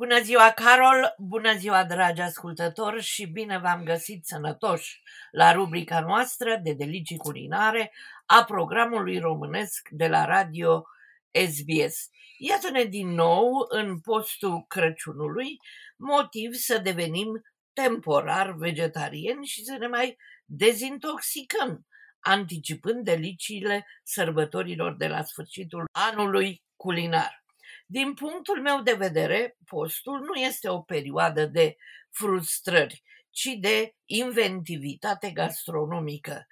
Bună ziua, Carol! Bună ziua, dragi ascultători și bine v-am găsit sănătoși la rubrica noastră de delicii culinare a programului românesc de la radio SBS. Iată-ne din nou în postul Crăciunului, motiv să devenim temporar vegetarieni și să ne mai dezintoxicăm, anticipând deliciile sărbătorilor de la sfârșitul anului culinar. Din punctul meu de vedere, postul nu este o perioadă de frustrări, ci de inventivitate gastronomică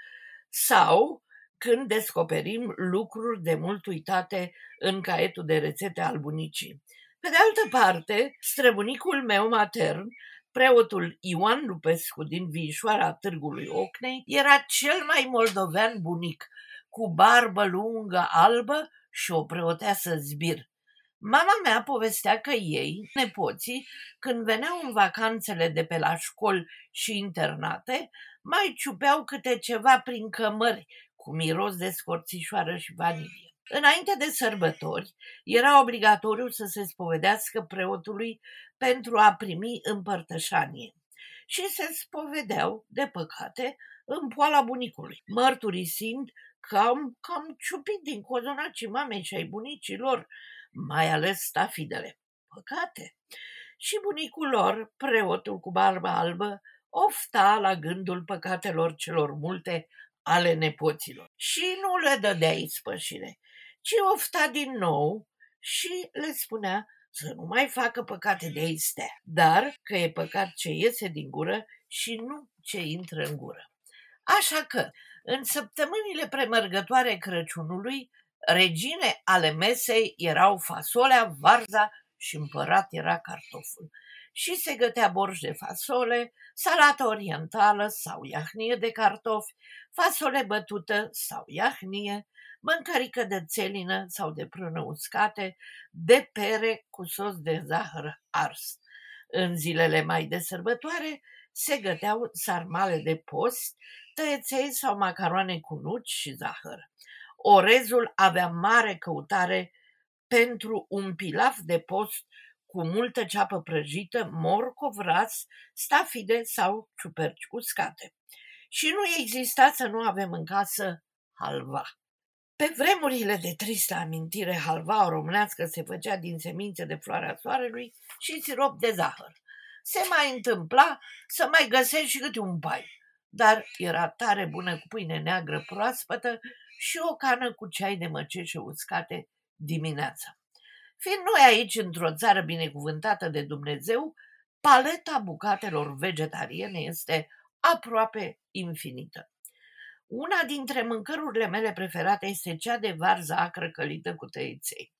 sau când descoperim lucruri de mult uitate în caietul de rețete al bunicii. Pe de altă parte, străbunicul meu matern, preotul Ioan Lupescu din Vișoara Târgului Ocnei, era cel mai moldovean bunic, cu barbă lungă albă și o preoteasă zbir. Mama mea povestea că ei, nepoții, când veneau în vacanțele de pe la școli și internate, mai ciupeau câte ceva prin cămări cu miros de scorțișoară și vanilie. Înainte de sărbători, era obligatoriu să se spovedească preotului pentru a primi împărtășanie și se spovedeau, de păcate, în poala bunicului, mărturisind că am cam ciupit din cozonacii mamei și ai bunicilor, mai ales stafidele. Păcate! Și bunicul lor, preotul cu barba albă, ofta la gândul păcatelor celor multe ale nepoților. Și nu le dădea ispășire, ci ofta din nou și le spunea să nu mai facă păcate de aistea, dar că e păcat ce iese din gură și nu ce intră în gură. Așa că, în săptămânile premergătoare Crăciunului, Regine ale mesei erau fasolea, varza și împărat era cartoful. Și se gătea borș de fasole, salată orientală sau iahnie de cartofi, fasole bătută sau iahnie, mâncărică de țelină sau de prână uscate, de pere cu sos de zahăr ars. În zilele mai de sărbătoare se găteau sarmale de post, tăieței sau macaroane cu nuci și zahăr. Orezul avea mare căutare pentru un pilaf de post cu multă ceapă prăjită, morcov ras, stafide sau ciuperci uscate. Și nu exista să nu avem în casă halva. Pe vremurile de tristă amintire, halva românească se făcea din semințe de floarea soarelui și sirop de zahăr. Se mai întâmpla să mai găsești și câte un pai, dar era tare bună cu pâine neagră proaspătă și o cană cu ceai de măceșe uscate dimineața. Fiind noi aici, într-o țară binecuvântată de Dumnezeu, paleta bucatelor vegetariene este aproape infinită. Una dintre mâncărurile mele preferate este cea de varză acră călită cu tăiței.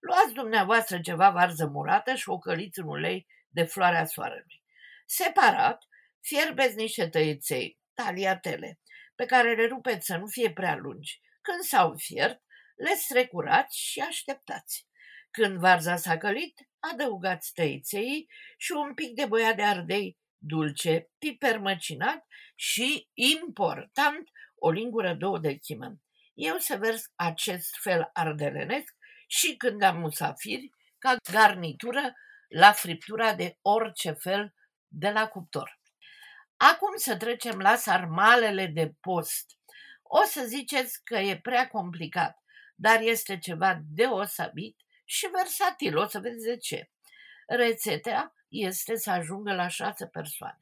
Luați dumneavoastră ceva varză murată și o căliți în ulei de floarea soarelui. Separat, fierbeți niște tăiței, taliatele, pe care le rupeți să nu fie prea lungi. Când s-au fiert, le strecurați și așteptați. Când varza s-a călit, adăugați tăiței și un pic de boia de ardei dulce, piper măcinat și, important, o lingură două de chimă. Eu să vers acest fel ardelenesc și când am musafiri, ca garnitură la friptura de orice fel de la cuptor. Acum să trecem la sarmalele de post. O să ziceți că e prea complicat, dar este ceva deosebit și versatil. O să vedeți de ce. Rețeta este să ajungă la șase persoane.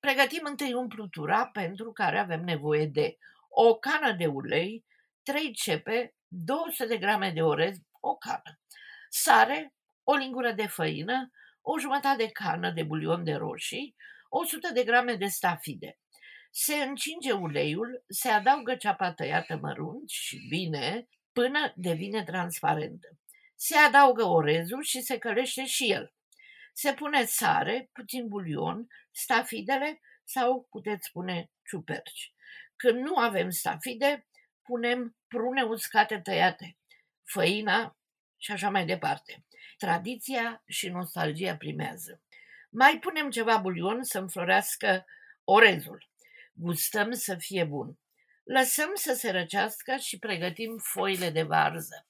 Pregătim întâi umplutura pentru care avem nevoie de o cană de ulei, 3 cepe, 200 de grame de orez, o cană, sare, o lingură de făină, o jumătate de cană de bulion de roșii, 100 de grame de stafide. Se încinge uleiul, se adaugă ceapa tăiată mărunt și bine până devine transparentă. Se adaugă orezul și se călește și el. Se pune sare, puțin bulion, stafidele sau puteți pune ciuperci. Când nu avem stafide, punem prune uscate tăiate, făina și așa mai departe. Tradiția și nostalgia primează. Mai punem ceva bulion să înflorească orezul. Gustăm să fie bun. Lăsăm să se răcească și pregătim foile de varză.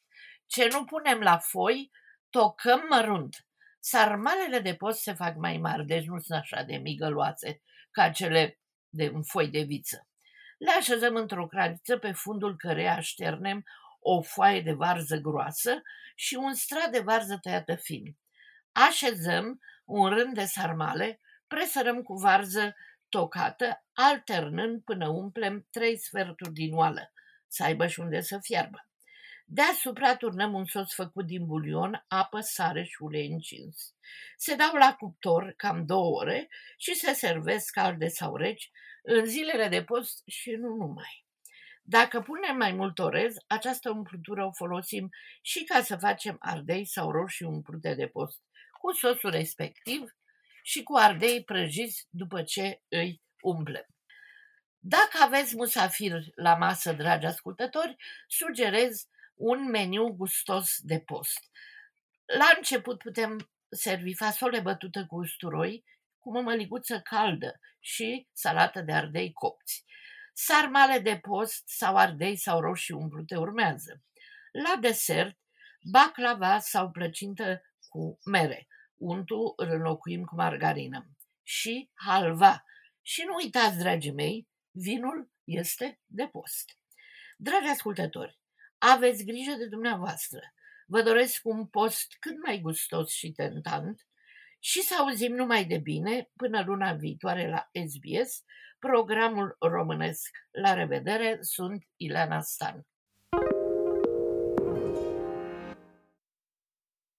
Ce nu punem la foi, tocăm mărunt. Sarmalele de post se fac mai mari, deci nu sunt așa de migăloase ca cele de un foi de viță. Le așezăm într-o craniță pe fundul căreia așternem o foaie de varză groasă și un strat de varză tăiată fin. Așezăm un rând de sarmale, presărăm cu varză tocată, alternând până umplem trei sferturi din oală, să aibă și unde să fiarbă. Deasupra turnăm un sos făcut din bulion, apă, sare și ulei încins. Se dau la cuptor cam două ore și se servesc calde sau reci în zilele de post și nu numai. Dacă punem mai mult orez, această umplutură o folosim și ca să facem ardei sau roșii umplute de post, cu sosul respectiv și cu ardei prăjiți după ce îi umplem. Dacă aveți musafir la masă, dragi ascultători, sugerez un meniu gustos de post. La început putem servi fasole bătută cu usturoi, cu mămăliguță caldă și salată de ardei copți. Sarmale de post sau ardei sau roșii umplute urmează. La desert, baclava sau plăcintă cu mere. Untul îl înlocuim cu margarină. Și halva. Și nu uitați, dragii mei, vinul este de post. Dragi ascultători, aveți grijă de dumneavoastră. Vă doresc un post cât mai gustos și tentant și să auzim numai de bine până luna viitoare la SBS, programul românesc. La revedere, sunt Ileana Stan.